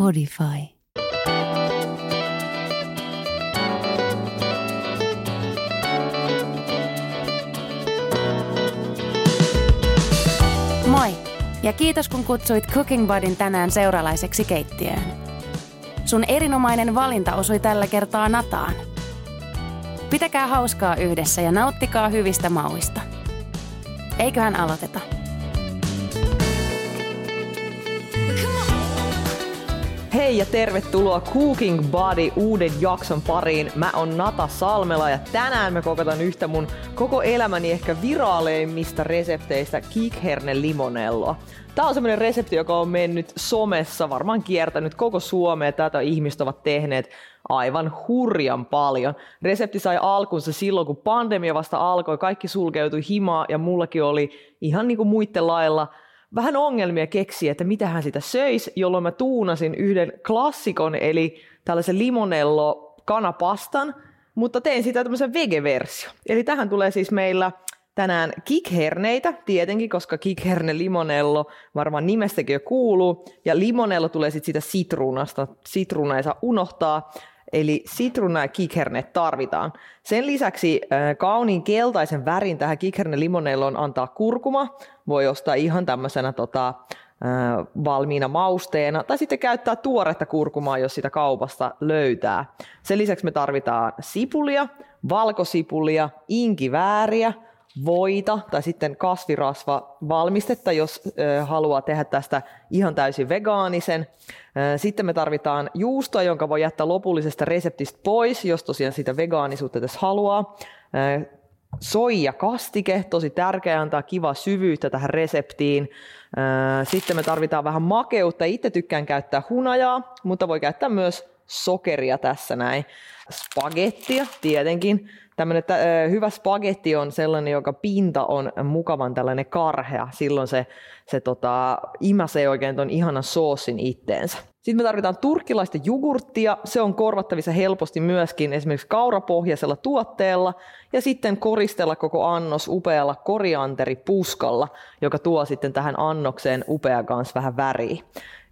Spotify. Moi ja kiitos kun kutsuit Cooking Budin tänään seuralaiseksi keittiöön. Sun erinomainen valinta osui tällä kertaa nataan. Pitäkää hauskaa yhdessä ja nauttikaa hyvistä mauista. Eiköhän aloiteta. Hei ja tervetuloa Cooking Body uuden jakson pariin. Mä oon Nata Salmela ja tänään me kokotan yhtä mun koko elämäni ehkä viraaleimmista resepteistä kikherne limonelloa. Tää on semmonen resepti, joka on mennyt somessa, varmaan kiertänyt koko Suomea. Tätä ihmiset ovat tehneet aivan hurjan paljon. Resepti sai alkunsa silloin, kun pandemia vasta alkoi. Kaikki sulkeutui himaa ja mullakin oli ihan niin kuin lailla – vähän ongelmia keksiä, että mitä hän sitä söisi, jolloin mä tuunasin yhden klassikon, eli tällaisen limonello kanapastan, mutta tein sitä tämmöisen vege-versio. Eli tähän tulee siis meillä tänään kikherneitä, tietenkin, koska kikherne limonello varmaan nimestäkin jo kuuluu, ja limonello tulee sitten siitä sitruunasta, sitruuna ei saa unohtaa, eli sitruuna ja kikhernet tarvitaan. Sen lisäksi kauniin keltaisen värin tähän kikherne limonelloon antaa kurkuma, voi ostaa ihan tämmöisenä tota, valmiina mausteena, tai sitten käyttää tuoretta kurkumaa, jos sitä kaupasta löytää. Sen lisäksi me tarvitaan sipulia, valkosipulia, inkivääriä, voita tai sitten kasvirasva valmistetta, jos haluaa tehdä tästä ihan täysin vegaanisen. Sitten me tarvitaan juustoa, jonka voi jättää lopullisesta reseptistä pois, jos tosiaan sitä vegaanisuutta tässä haluaa. Soija kastike, tosi tärkeää antaa kiva syvyyttä tähän reseptiin. Sitten me tarvitaan vähän makeutta. Itse tykkään käyttää hunajaa, mutta voi käyttää myös sokeria tässä näin. Spagettia tietenkin. Tämmönen äh, hyvä spagetti on sellainen, joka pinta on mukavan tällainen karhea. Silloin se, se tota, imäsee oikein ton ihanan soosin itteensä. Sitten me tarvitaan turkkilaista jogurttia. Se on korvattavissa helposti myöskin esimerkiksi kaurapohjaisella tuotteella. Ja sitten koristella koko annos upealla korianteripuskalla, joka tuo sitten tähän annokseen upea kanssa vähän väriä.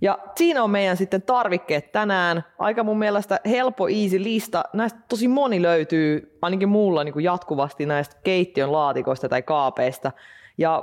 Ja siinä on meidän sitten tarvikkeet tänään. Aika mun mielestä helppo, easy lista. Näistä tosi moni löytyy, ainakin mulla niin kuin jatkuvasti näistä keittiön laatikoista tai kaapeista. Ja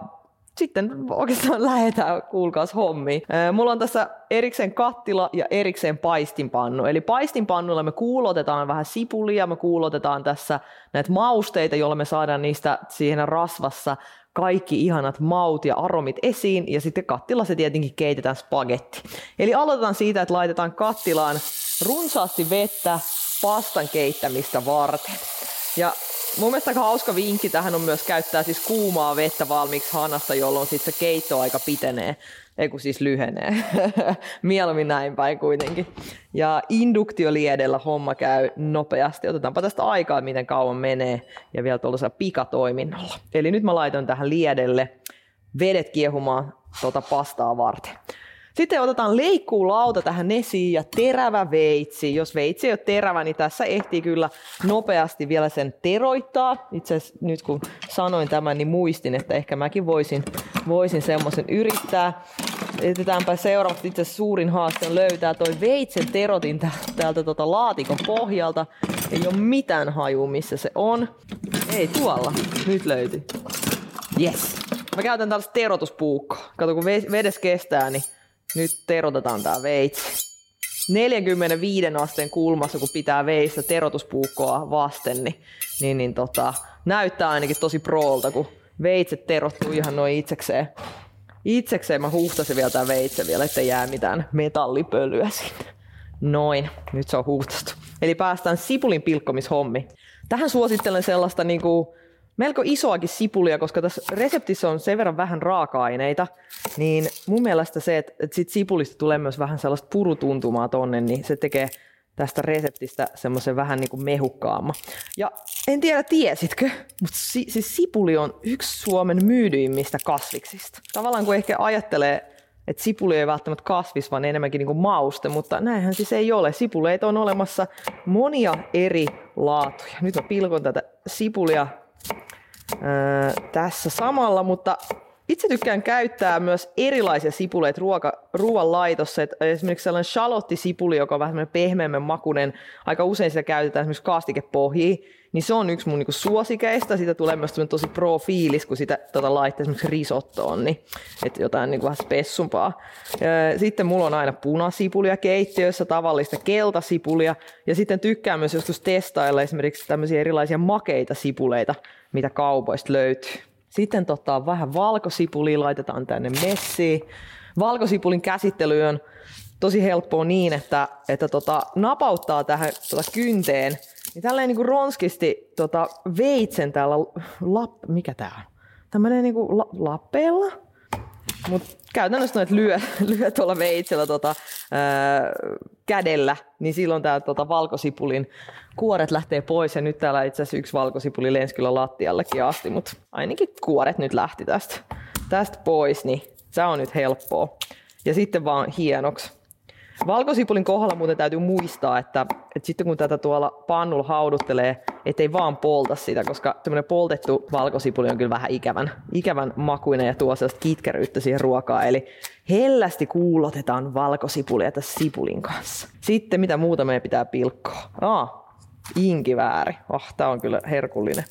sitten oikeastaan lähdetään, kuulkaas hommi. Mulla on tässä erikseen kattila ja erikseen paistinpannu. Eli paistinpannulla me kuulotetaan vähän sipulia, me kuulotetaan tässä näitä mausteita, joilla me saadaan niistä siihen rasvassa kaikki ihanat maut ja aromit esiin ja sitten kattilassa tietenkin keitetään spagetti. Eli aloitetaan siitä, että laitetaan kattilaan runsaasti vettä pastan keittämistä varten. Ja mun mielestä aika hauska vinkki tähän on myös käyttää siis kuumaa vettä valmiiksi hanasta, jolloin sitten se keittoaika pitenee. Ei kun siis lyhenee. Mieluummin näin päin kuitenkin. Ja induktioliedellä homma käy nopeasti. Otetaanpa tästä aikaa, miten kauan menee. Ja vielä tuollaisella pikatoiminnolla. Eli nyt mä laitan tähän liedelle vedet kiehumaan tuota pastaa varten. Sitten otetaan leikkuulauta tähän esiin ja terävä veitsi. Jos veitsi ei ole terävä, niin tässä ehtii kyllä nopeasti vielä sen teroittaa. Itse asiassa nyt kun sanoin tämän, niin muistin, että ehkä mäkin voisin, voisin semmoisen yrittää. Etsitetäänpä seuraavaksi itse suurin haaste on löytää toi veitsen terotin täältä tota laatikon pohjalta. Ei ole mitään hajua, missä se on. Ei tuolla. Nyt löytyi. Yes. Mä käytän tällaista terotuspuukkoa. Kato, kun vedes kestää, niin nyt terotetaan tää veitsi. 45 asteen kulmassa, kun pitää veistä terotuspuukkoa vasten, niin, niin, niin tota, näyttää ainakin tosi proolta, kun veitset terottuu ihan noin itsekseen. Itsekseen mä huhtasin vielä tää veitse vielä, ettei jää mitään metallipölyä sinne. Noin, nyt se on huhtastu. Eli päästään sipulin pilkkomishommi. Tähän suosittelen sellaista niinku, melko isoakin sipulia, koska tässä reseptissä on sen verran vähän raaka-aineita, niin mun mielestä se, että, että sit sipulista tulee myös vähän sellaista purutuntumaa tonne, niin se tekee tästä reseptistä semmoisen vähän niin kuin mehukkaamman. Ja en tiedä tiesitkö, mutta si- siis sipuli on yksi Suomen myydyimmistä kasviksista. Tavallaan kun ehkä ajattelee, että sipuli ei välttämättä kasvis, vaan enemmänkin niin kuin mauste, mutta näinhän siis ei ole. Sipuleita on olemassa monia eri laatuja. Nyt mä pilkon tätä sipulia tässä samalla, mutta itse tykkään käyttää myös erilaisia sipuleita ruoka, ruoan laitossa, että esimerkiksi sellainen shalottisipuli, joka on vähän pehmeämmän makunen, aika usein sitä käytetään esimerkiksi kaastikepohjiin, niin se on yksi mun niinku suosikeista. Siitä tulee myös tosi pro-fiilis, kun sitä tota, laittaa esimerkiksi risottoon, niin että jotain niinku vähän spessumpaa. Sitten mulla on aina punasipulia keittiössä, tavallista keltasipulia, ja sitten tykkään myös joskus testailla esimerkiksi tämmöisiä erilaisia makeita sipuleita, mitä kaupoista löytyy. Sitten tota, vähän valkosipulia laitetaan tänne messiin. Valkosipulin käsittely on tosi helppoa niin, että, että tota, napauttaa tähän tota kynteen, niin tälleen niin kuin ronskisti tota, veitsen täällä, lap, mikä tää on? Tämmönen niin kuin la, lappeella. Mutta käytännössä noit lyö, lyö tuolla veitsellä tota, ää, kädellä, niin silloin tämä tota, valkosipulin kuoret lähtee pois. Ja nyt täällä itse asiassa yksi valkosipuli lensi kyllä lattiallekin asti, mutta ainakin kuoret nyt lähti tästä, tästä pois, niin se on nyt helppoa. Ja sitten vaan hienoksi. Valkosipulin kohdalla muuten täytyy muistaa, että, että sitten kun tätä tuolla pannulla hauduttelee, ettei vaan polta sitä, koska tämmöinen poltettu valkosipuli on kyllä vähän ikävän, ikävän makuinen ja tuo sellaista kitkeryyttä siihen ruokaan. Eli hellästi kuulotetaan valkosipulia tässä sipulin kanssa. Sitten mitä muuta meidän pitää pilkkoa? Aa, inkivääri. Oh, tää on kyllä herkullinen.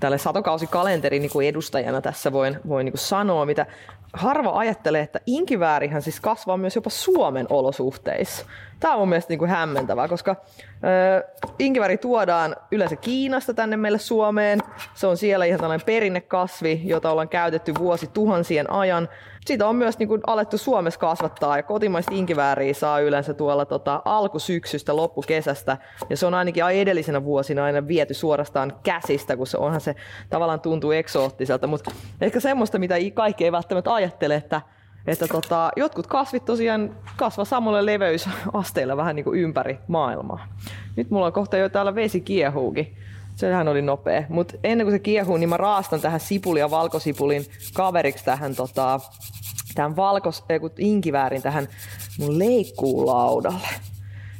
Tälle satokausikalenteri niin kuin edustajana tässä voin, voin niin kuin sanoa, mitä harva ajattelee, että inkiväärihän siis kasvaa myös jopa Suomen olosuhteissa. Tämä on mun mielestä niin kuin hämmentävää, koska äh, inkivääri tuodaan yleensä Kiinasta tänne meille Suomeen. Se on siellä ihan tällainen perinnekasvi, jota ollaan käytetty vuosi tuhansien ajan. Sitä on myös niin kuin, alettu Suomessa kasvattaa ja kotimaista inkivääriä saa yleensä tuolla tota, alkusyksystä, loppukesästä. Ja se on ainakin edellisenä vuosina aina viety suorastaan käsistä, kun se onhan se tavallaan tuntuu eksoottiselta. Mutta ehkä semmoista, mitä kaikki ei välttämättä ajattele, että että tota, jotkut kasvit tosiaan kasvaa samalle leveysasteilla vähän niin kuin ympäri maailmaa. Nyt mulla on kohta jo täällä vesi kiehuukin. Sehän oli nopea. Mutta ennen kuin se kiehuu, niin mä raastan tähän sipuli ja valkosipulin kaveriksi tähän tota, tämän valkos, äh, inkiväärin tähän mun leikkuulaudalle.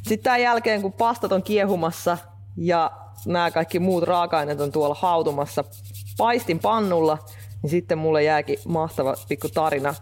Sitten tämän jälkeen, kun pastat on kiehumassa ja nämä kaikki muut raaka-aineet on tuolla hautumassa paistin pannulla, niin sitten mulle jääkin mahtava pikku tarina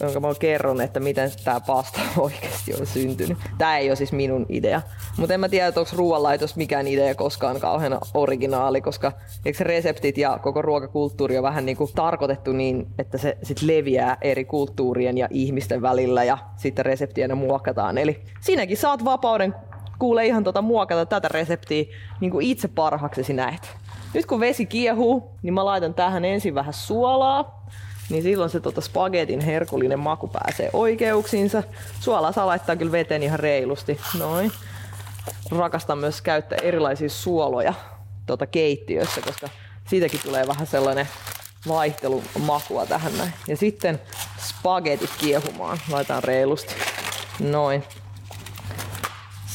jonka mä kerron, että miten tämä pasta oikeasti on syntynyt. Tämä ei ole siis minun idea. Mutta en mä tiedä, onko ruoanlaitos mikään idea koskaan kauheana originaali, koska eikö reseptit ja koko ruokakulttuuri on vähän niin kuin tarkoitettu niin, että se sit leviää eri kulttuurien ja ihmisten välillä ja sitten reseptiä muokataan. Eli siinäkin saat vapauden kuule ihan tota muokata tätä reseptiä niin kuin itse parhaaksesi näet. Nyt kun vesi kiehuu, niin mä laitan tähän ensin vähän suolaa niin silloin se tota spagetin herkullinen maku pääsee oikeuksiinsa. Suolaa saa laittaa kyllä veteen ihan reilusti. Noin. Rakastan myös käyttää erilaisia suoloja tota keittiössä, koska siitäkin tulee vähän sellainen vaihtelumakua tähän näin. Ja sitten spagetit kiehumaan. Laitan reilusti. Noin.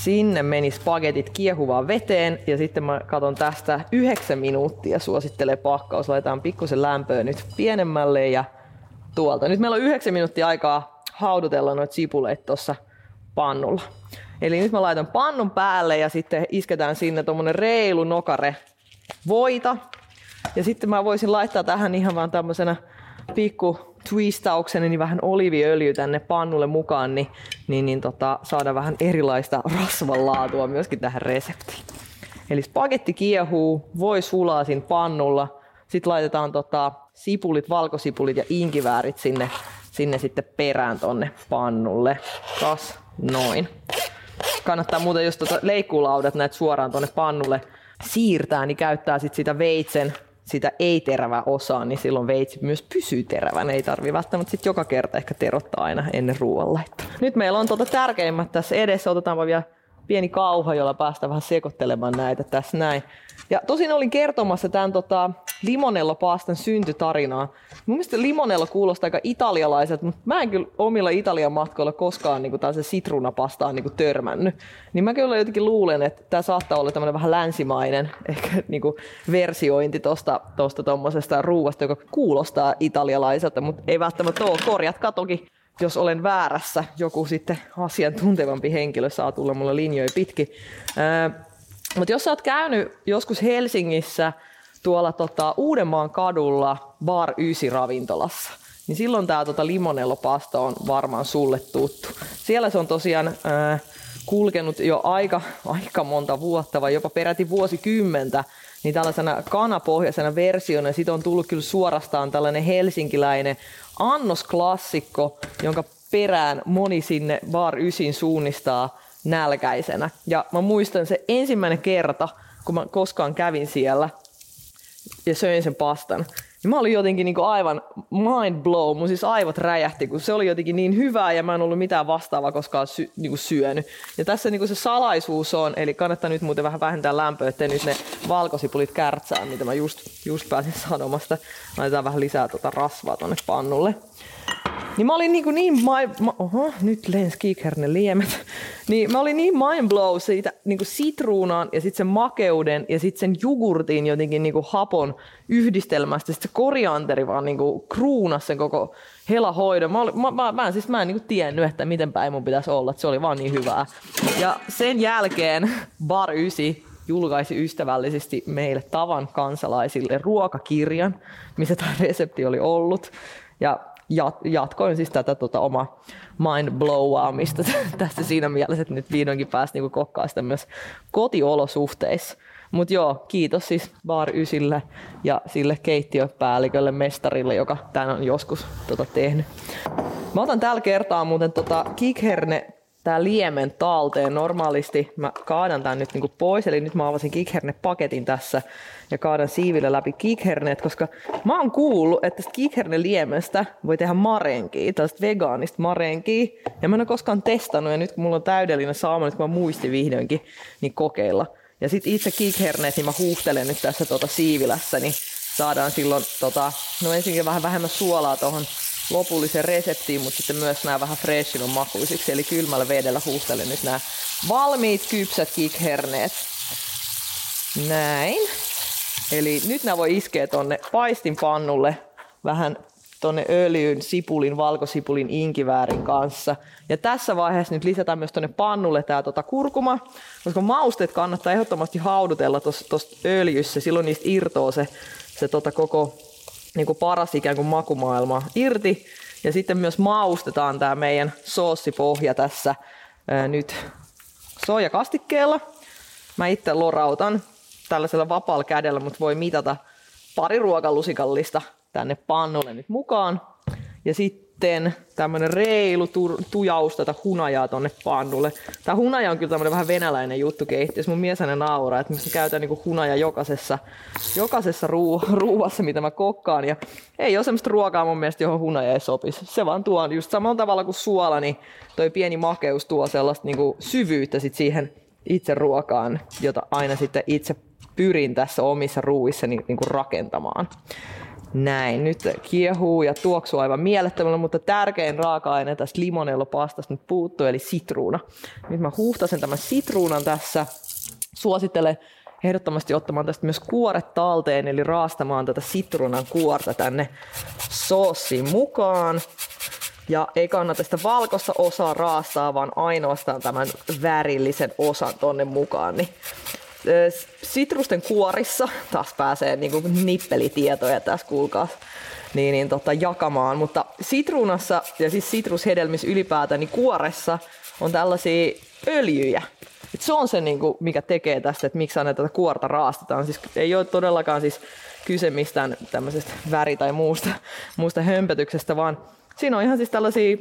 Sinne meni spagetit kiehuvaan veteen ja sitten mä katon tästä yhdeksän minuuttia suosittelee pakkaus. Laitetaan pikkusen lämpöä nyt pienemmälle ja tuolta. Nyt meillä on yhdeksän minuuttia aikaa haudutella noita sipuleita tuossa pannulla. Eli nyt mä laitan pannun päälle ja sitten isketään sinne tuommoinen reilu nokare voita. Ja sitten mä voisin laittaa tähän ihan vaan tämmöisenä pikku twistaukseni niin vähän oliviöljy tänne pannulle mukaan, niin, niin, niin tota, saada vähän erilaista rasvan laatua myöskin tähän reseptiin. Eli spagetti kiehuu, voi sulaa siinä pannulla, sitten laitetaan tota, sipulit, valkosipulit ja inkiväärit sinne, sinne sitten perään tonne pannulle. Kas, noin. Kannattaa muuten, jos tota leikkuulaudat näet suoraan tonne pannulle siirtää, niin käyttää sit sitä veitsen sitä ei-terävää osaa, niin silloin veitsi myös pysyy terävänä. Ei tarvi välttämättä sit joka kerta ehkä terottaa aina ennen ruoanlaittoa. Nyt meillä on tuota tärkeimmät tässä edessä. Otetaanpa vielä pieni kauha, jolla päästään vähän sekoittelemaan näitä tässä näin. Ja tosin olin kertomassa tämän tota, limonello-pastan syntytarinaa. Mun mielestä limonello kuulostaa aika italialaiset, mutta mä en kyllä omilla Italian matkoilla koskaan niin tällaisen sitruunapastaan niin törmännyt. Niin mä kyllä jotenkin luulen, että tämä saattaa olla tämmöinen vähän länsimainen ehkä niin kuin versiointi tuosta tosta tuommoisesta ruuasta, joka kuulostaa italialaiselta, mutta ei välttämättä ole. Korjatkaa toki jos olen väärässä, joku sitten asiantuntevampi henkilö saa tulla mulle linjoja pitkin. Mutta jos sä oot käynyt joskus Helsingissä tuolla tota, Uudenmaan kadulla Bar 9 ravintolassa, niin silloin tämä tota limonellopasta on varmaan sulle tuttu. Siellä se on tosiaan ää, kulkenut jo aika, aika monta vuotta vai jopa peräti vuosikymmentä niin tällaisena kanapohjaisena versiona. Siitä on tullut kyllä suorastaan tällainen helsinkiläinen annosklassikko, jonka perään moni sinne Bar Ysin suunnistaa nälkäisenä. Ja mä muistan se ensimmäinen kerta, kun mä koskaan kävin siellä ja söin sen pastan. Ja mä olin jotenkin niin aivan mind blow, mun siis aivot räjähti, kun se oli jotenkin niin hyvää ja mä en ollut mitään vastaavaa koskaan sy- niin syönyt. Ja tässä niin se salaisuus on, eli kannattaa nyt muuten vähän vähentää lämpöä, että nyt ne valkosipulit kärtsää, mitä mä just, just pääsin sanomasta. Laitetaan vähän lisää tuota rasvaa tonne pannulle. Niin mä olin niinku niin, niin my, oho, nyt lens kikherne liemet. Niin mä olin niin mind blow siitä niinku sitruunaan ja sitten sen makeuden ja sitten sen jogurtin jotenkin niinku hapon yhdistelmästä. Sitten se korianteri vaan niinku kruunas sen koko helahoidon. Mä, olin, mä, mä, mä, siis mä en niinku tiennyt, että miten päin mun pitäisi olla. Että se oli vaan niin hyvää. Ja sen jälkeen Bar 9 julkaisi ystävällisesti meille tavan kansalaisille ruokakirjan, missä tämä resepti oli ollut. Ja jatkoin siis tätä tota, oma mind blowaamista tässä siinä mielessä, että nyt vihdoinkin pääsi niinku kokkaa sitä myös kotiolosuhteissa. Mutta joo, kiitos siis Bar Ysille ja sille keittiöpäällikölle mestarille, joka tämän on joskus tota, tehnyt. Mä otan tällä kertaa muuten tota Kikherne tää liemen talteen. Normaalisti mä kaadan tän nyt niinku pois, eli nyt mä avasin Kikherne-paketin tässä ja kaadan siivillä läpi Kikhernet, koska mä oon kuullut, että tästä Kikherne-liemestä voi tehdä marenkia, tällaista vegaanista marenkia, ja mä en ole koskaan testannut, ja nyt kun mulla on täydellinen saama, nyt kun mä muistin vihdoinkin, niin kokeilla. Ja sitten itse Kikhernet, niin mä huuhtelen nyt tässä tota siivilässä, niin saadaan silloin, tota, no ensinnäkin vähän vähemmän suolaa tuohon lopulliseen reseptiin, mutta sitten myös nämä vähän freshin makuisiksi, eli kylmällä vedellä huuhtelen nyt nämä valmiit kypsät kikherneet. Näin. Eli nyt nämä voi iskeä tonne paistinpannulle vähän tonne öljyn, sipulin, valkosipulin, inkiväärin kanssa. Ja tässä vaiheessa nyt lisätään myös tonne pannulle tää tota kurkuma, koska mausteet kannattaa ehdottomasti haudutella tuossa öljyssä, silloin niistä irtoo se, se tota koko niin kuin paras ikään kuin makumaailma irti. Ja sitten myös maustetaan tämä meidän soossipohja tässä ää, nyt soijakastikkeella. Mä itse lorautan tällaisella vapaalla kädellä, mutta voi mitata pari ruokalusikallista tänne pannulle nyt mukaan. Ja sitten tämmönen reilu tu- tujaus tätä hunajaa tonne pannulle. Tämä hunaja on kyllä tämmönen vähän venäläinen juttu keittiössä. Mun mies hänen nauraa, että mä käytän niinku hunaja jokaisessa, jokaisessa ruu- ruuassa, mitä mä kokkaan. Ja ei ole semmoista ruokaa mun mielestä, johon hunaja ei sopisi. Se vaan tuo just samalla tavalla kuin suola, niin toi pieni makeus tuo sellaista niinku syvyyttä sit siihen itse ruokaan, jota aina sitten itse pyrin tässä omissa ruuissa niin, niin kuin rakentamaan. Näin, nyt kiehuu ja tuoksuu aivan mielettömällä, mutta tärkein raaka-aine tästä limonellopastasta nyt puuttuu, eli sitruuna. Nyt mä huhtasen tämän sitruunan tässä. Suosittelen ehdottomasti ottamaan tästä myös kuoret talteen, eli raastamaan tätä sitruunan kuorta tänne soossiin mukaan. Ja ei kannata sitä valkoista osaa raastaa, vaan ainoastaan tämän värillisen osan tonne mukaan. Niin sitrusten kuorissa, taas pääsee niin kuin nippelitietoja tässä kuulkaa, niin, niin tota, jakamaan, mutta sitruunassa ja siis sitrushedelmissä ylipäätään, niin kuoressa on tällaisia öljyjä. Et se on se, niin kuin, mikä tekee tästä, että miksi aina tätä kuorta raastetaan. Siis ei ole todellakaan siis kyse mistään tämmöisestä väri- tai muusta, muusta hömpötyksestä, vaan siinä on ihan siis tällaisia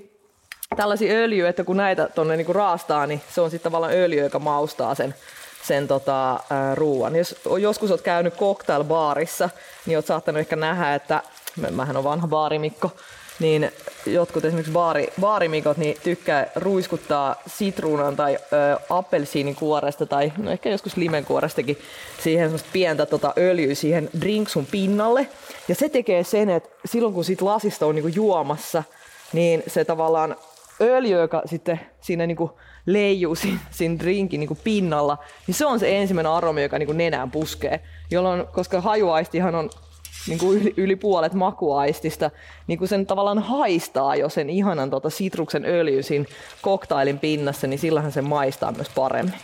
tällaisia öljyjä, että kun näitä tuonne niinku raastaa, niin se on sitten tavallaan öljy, joka maustaa sen sen tota, ruoan. Jos joskus olet käynyt cocktailbaarissa, niin olet saattanut ehkä nähdä, että mähän on vanha baarimikko, niin jotkut esimerkiksi baari, baarimikot niin tykkää ruiskuttaa sitruunan tai ö, appelsiinin kuoresta tai no ehkä joskus limenkuorestakin siihen pientä tota, öljyä siihen drinksun pinnalle. Ja se tekee sen, että silloin kun sit lasista on niinku juomassa, niin se tavallaan öljy, joka sitten siinä niinku leijuu siinä, siinä drinkin niin kuin pinnalla, niin se on se ensimmäinen aromi, joka niin kuin nenään puskee. Jolloin, koska hajuaistihan on niin kuin yli, yli puolet makuaistista, niin kuin sen tavallaan haistaa jo sen ihanan tota sitruksen öljy siinä koktailin pinnassa, niin sillähän se maistaa myös paremmin.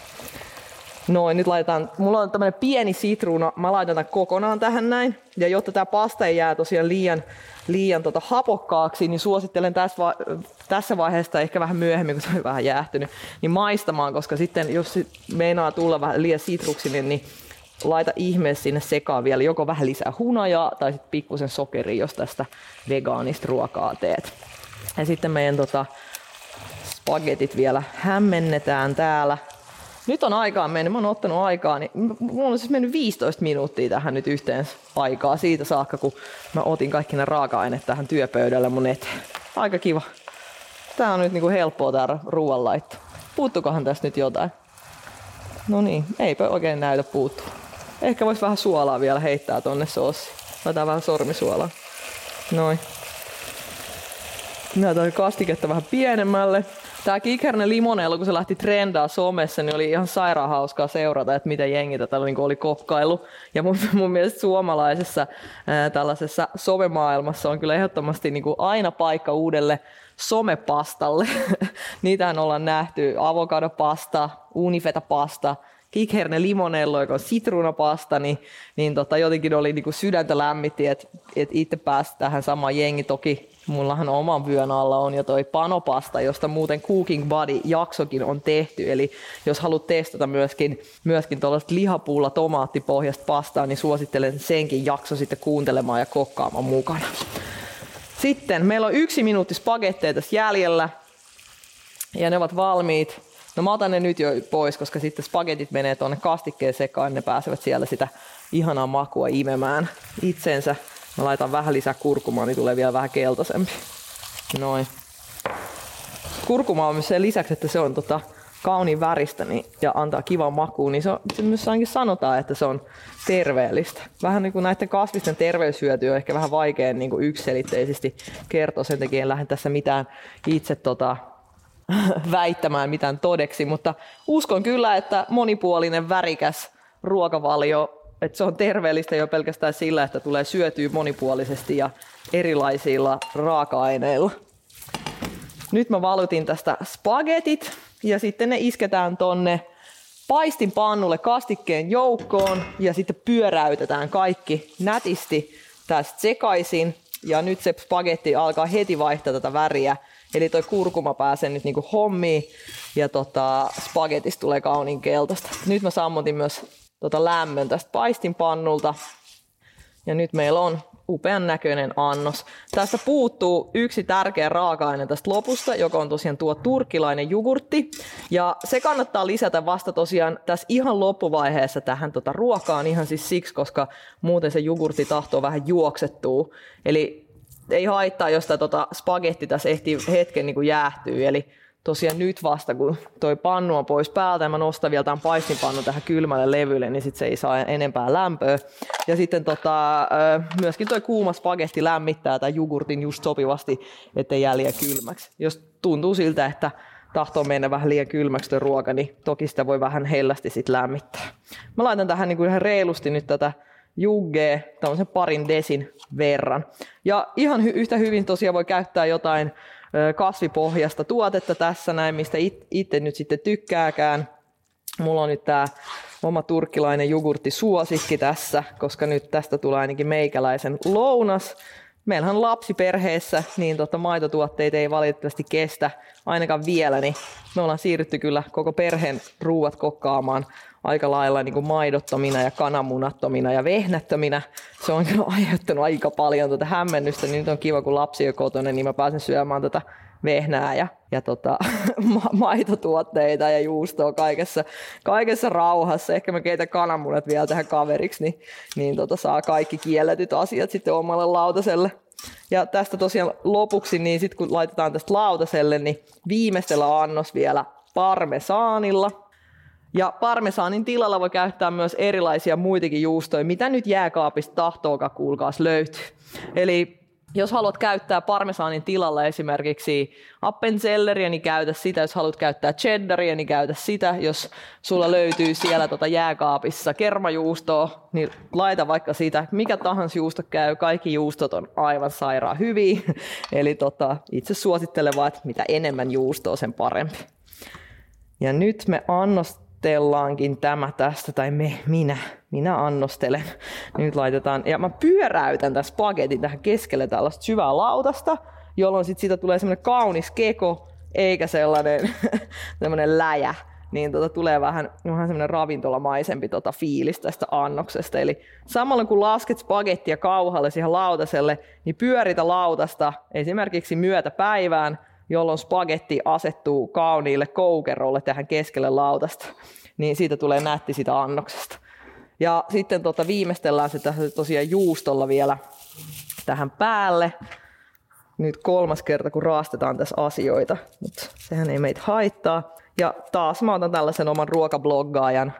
Noin, nyt laitetaan, mulla on tämmönen pieni sitruuna, mä laitan tämän kokonaan tähän näin. Ja jotta tämä pasta ei jää tosiaan liian, liian tota hapokkaaksi, niin suosittelen tässä, va- tässä vaiheessa, ehkä vähän myöhemmin, kun se on vähän jäähtynyt, niin maistamaan, koska sitten jos meinaa tulla vähän liian sitruksinen, niin laita ihmeessä sinne sekaan vielä joko vähän lisää hunajaa tai sitten pikkusen sokeria, jos tästä vegaanista ruokaa teet. Ja sitten meidän tota, spagetit vielä hämmennetään täällä. Nyt on aikaa mennyt, mä oon ottanut aikaa, niin mulla on siis mennyt 15 minuuttia tähän nyt yhteen aikaa siitä saakka, kun mä otin kaikki ne raaka-aineet tähän työpöydälle mun eteen. Aika kiva. Tää on nyt niinku helppoa tää ruoanlaitto. Puuttukohan tästä nyt jotain? No niin, eipä oikein näytä puuttua. Ehkä vois vähän suolaa vielä heittää tonne soossi. Laitetaan vähän sormisuolaa. Noin. Näytän kastiketta vähän pienemmälle. Tää Kikherne limonello, kun se lähti trendaa somessa, niin oli ihan sairaan hauskaa seurata, että miten jengi tätä niin oli kokkailu. Ja mun, mun mielestä suomalaisessa ää, tällaisessa somemaailmassa on kyllä ehdottomasti niin kuin aina paikka uudelle somepastalle. Niitähän ollaan nähty avokadopasta, unifeta-pasta, kikherne limonello, joka on sitruunapasta, niin, niin tota, jotenkin oli niin kuin sydäntä lämmitti, että et itse pääsi tähän samaan jengi. Toki mullahan oman vyön alla on jo toi panopasta, josta muuten Cooking Buddy-jaksokin on tehty. Eli jos haluat testata myöskin, myöskin tuollaista lihapuulla tomaattipohjasta pastaa, niin suosittelen senkin jakso sitten kuuntelemaan ja kokkaamaan mukana. Sitten meillä on yksi minuutti spagetteja tässä jäljellä ja ne ovat valmiit. No mä otan ne nyt jo pois, koska sitten spagetit menee tuonne kastikkeen sekaan, ne pääsevät siellä sitä ihanaa makua imemään itsensä. Mä laitan vähän lisää kurkumaa, niin tulee vielä vähän keltaisempi. Noin. Kurkuma on myös sen lisäksi, että se on tota, kauniin väristä niin, ja antaa kivan makuun, niin se, on, se myös ainakin sanotaan, että se on terveellistä. Vähän niin kuin näiden kasvisten terveyshyötyä on ehkä vähän vaikea niin kuin yksiselitteisesti kertoa, sen takia en lähde tässä mitään itse tota, väittämään mitään todeksi, mutta uskon kyllä, että monipuolinen, värikäs ruokavalio, että se on terveellistä jo pelkästään sillä, että tulee syötyä monipuolisesti ja erilaisilla raaka-aineilla. Nyt mä valutin tästä spagetit ja sitten ne isketään tonne paistin pannulle kastikkeen joukkoon ja sitten pyöräytetään kaikki nätisti tästä sekaisin. Ja nyt se spagetti alkaa heti vaihtaa tätä väriä Eli toi kurkuma pääsee nyt niinku hommiin ja tota, spagetista tulee kauniin keltaista. Nyt mä sammutin myös tota lämmön tästä paistinpannulta. Ja nyt meillä on upean näköinen annos. Tästä puuttuu yksi tärkeä raaka-aine tästä lopusta, joka on tosiaan tuo turkilainen jogurtti. Ja se kannattaa lisätä vasta tosiaan tässä ihan loppuvaiheessa tähän tota ruokaan ihan siis siksi, koska muuten se jogurtti tahtoo vähän juoksettua. Eli ei haittaa, jos tämä tota spagetti tässä ehtii hetken niin kuin jäähtyy. Eli tosiaan nyt vasta, kun toi pannu on pois päältä ja mä nostan vielä tämän paistinpannu tähän kylmälle levylle, niin sit se ei saa enempää lämpöä. Ja sitten tota, myöskin toi kuuma spagetti lämmittää tämän jogurtin just sopivasti, ettei jää liian kylmäksi. Jos tuntuu siltä, että tahtoo mennä vähän liian kylmäksi tuo ruoka, niin toki sitä voi vähän hellästi sit lämmittää. Mä laitan tähän niin kuin ihan reilusti nyt tätä juggee tämmöisen parin desin verran. Ja ihan hy- yhtä hyvin tosiaan voi käyttää jotain kasvipohjasta tuotetta tässä näin, mistä it- itse nyt sitten tykkääkään. Mulla on nyt tämä oma turkkilainen jogurtti suosikki tässä, koska nyt tästä tulee ainakin meikäläisen lounas. Meillähän lapsiperheessä, niin tota, maitotuotteita ei valitettavasti kestä ainakaan vielä, niin me ollaan siirrytty kyllä koko perheen ruuat kokkaamaan aika lailla niin kuin maidottomina ja kananmunattomina ja vehnättöminä. Se on aiheuttanut aika paljon tuota hämmennystä, niin nyt on kiva, kun lapsi on kotona, niin mä pääsen syömään tätä vehnää ja, ja tota, ma- maitotuotteita ja juustoa kaikessa, kaikessa rauhassa. Ehkä mä keitän kananmunat vielä tähän kaveriksi, niin, niin tota, saa kaikki kielletyt asiat sitten omalle lautaselle. Ja tästä tosiaan lopuksi, niin sitten kun laitetaan tästä lautaselle, niin viimeistellä annos vielä parmesaanilla. Ja parmesaanin tilalla voi käyttää myös erilaisia muitakin juustoja, mitä nyt jääkaapista tahtooka kuulkaas löytyy. Eli jos haluat käyttää parmesaanin tilalla esimerkiksi appenzelleriä, niin käytä sitä. Jos haluat käyttää cheddaria, niin käytä sitä. Jos sulla löytyy siellä tota jääkaapissa kermajuustoa, niin laita vaikka sitä. Mikä tahansa juusto käy, kaikki juustot on aivan sairaan hyviä. Eli tota, itse suosittelen vaan, että mitä enemmän juustoa, sen parempi. Ja nyt me annos annostellaankin tämä tästä, tai me, minä, minä annostelen. Nyt laitetaan, ja mä pyöräytän tämän spagetin tähän keskelle tällaista syvää lautasta, jolloin sit siitä tulee semmoinen kaunis keko, eikä sellainen semmoinen läjä niin tota, tulee vähän, vähän semmoinen ravintolamaisempi tota, fiilis tästä annoksesta. Eli samalla kun lasket spagettia kauhalle siihen lautaselle, niin pyöritä lautasta esimerkiksi myötä päivään, jolloin spagetti asettuu kauniille koukerolle tähän keskelle lautasta. Niin siitä tulee nätti sitä annoksesta. Ja sitten tota, viimeistellään se tosiaan juustolla vielä tähän päälle. Nyt kolmas kerta, kun raastetaan tässä asioita, mutta sehän ei meitä haittaa. Ja taas mä otan tällaisen oman ruokabloggaajan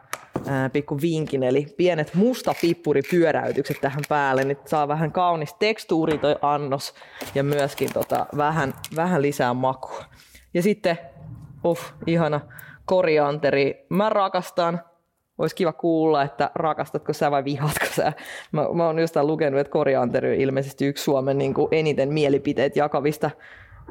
ää, pikku vinkin, eli pienet mustapippuripyöräytykset tähän päälle, niin saa vähän kaunis tekstuuri toi annos ja myöskin tota, vähän, vähän lisää makua. Ja sitten, uff, ihana korianteri. Mä rakastan olisi kiva kuulla, että rakastatko sä vai vihaatko sä. Mä, mä oon jostain lukenut, että korianteri on ilmeisesti yksi Suomen niin kuin eniten mielipiteet jakavista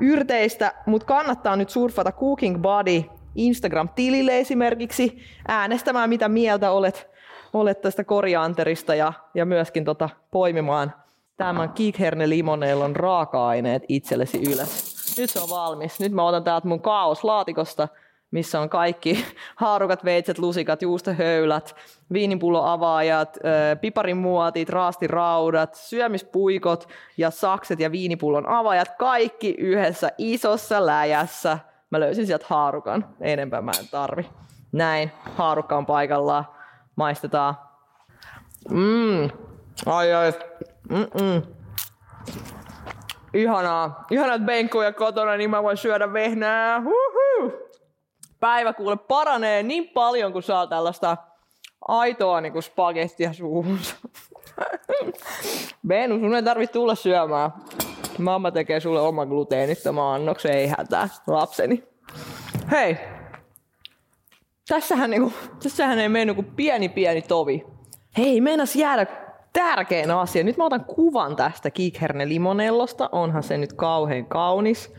yrteistä, mutta kannattaa nyt surfata Cooking Body Instagram-tilille esimerkiksi äänestämään, mitä mieltä olet, olet tästä korianterista ja, ja myöskin tota, poimimaan tämän kikherne limonellon raaka-aineet itsellesi ylös. Nyt se on valmis. Nyt mä otan täältä mun kaoslaatikosta, missä on kaikki haarukat, veitset, lusikat, juustohöylät, viinipulloavaajat, piparimuotit, raastiraudat, syömispuikot ja sakset ja viinipullon avaajat, kaikki yhdessä isossa läjässä – Mä löysin sieltä haarukan, enempää mä en tarvi. Näin, haarukka on paikallaan. Maistetaan. Mmm, ai ai. Mm-mm. Ihanaa. Ihanat benkkuja kotona, niin mä voin syödä vehnää. Huhu. Päivä kuule paranee niin paljon, kun saa tällaista aitoa niin kuin spagettia suuhunsa. Benu, sun ei tarvitse tulla syömään. Mamma tekee sulle oma gluteenittoman annoksen, ei hätää, lapseni. Hei, tässähän, niinku, tässähän ei mene kuin pieni pieni tovi. Hei, meinas jäädä tärkein asia. Nyt mä otan kuvan tästä kikherne limonellosta. Onhan se nyt kauhean kaunis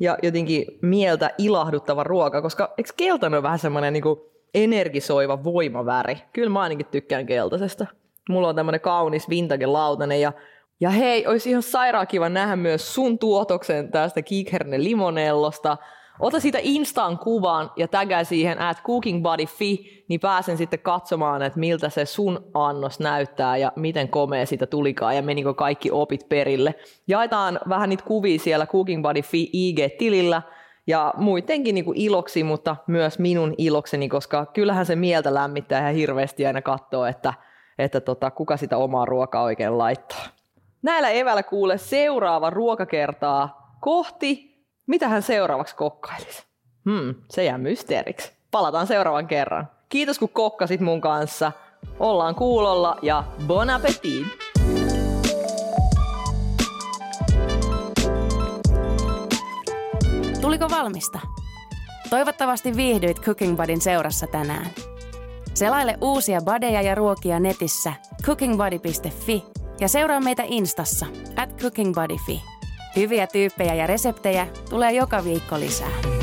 ja jotenkin mieltä ilahduttava ruoka, koska eikö keltainen ole vähän semmoinen niin energisoiva voimaväri? Kyllä mä ainakin tykkään keltaisesta. Mulla on tämmöinen kaunis vintage lautanen ja ja hei, olisi ihan sairaan kiva nähdä myös sun tuotoksen tästä Kikherne limonellosta. Ota siitä Instaan kuvan ja tägää siihen at cookingbody.fi, niin pääsen sitten katsomaan, että miltä se sun annos näyttää ja miten komea siitä tulikaan ja menikö kaikki opit perille. Jaetaan vähän niitä kuvia siellä cookingbody.fi IG-tilillä ja muidenkin niin iloksi, mutta myös minun ilokseni, koska kyllähän se mieltä lämmittää ihan hirveästi aina katsoa, että, että tota, kuka sitä omaa ruokaa oikein laittaa. Näillä evällä kuule seuraava ruokakertaa kohti, mitä hän seuraavaksi kokkailisi. Hmm, se jää mysteeriksi. Palataan seuraavan kerran. Kiitos kun kokkasit mun kanssa. Ollaan kuulolla ja bon appetit! Tuliko valmista? Toivottavasti viihdyit Cooking Budin seurassa tänään. Selaile uusia badeja ja ruokia netissä cookingbody.fi ja seuraa meitä Instassa at cookingbody.fi. Hyviä tyyppejä ja reseptejä tulee joka viikko lisää.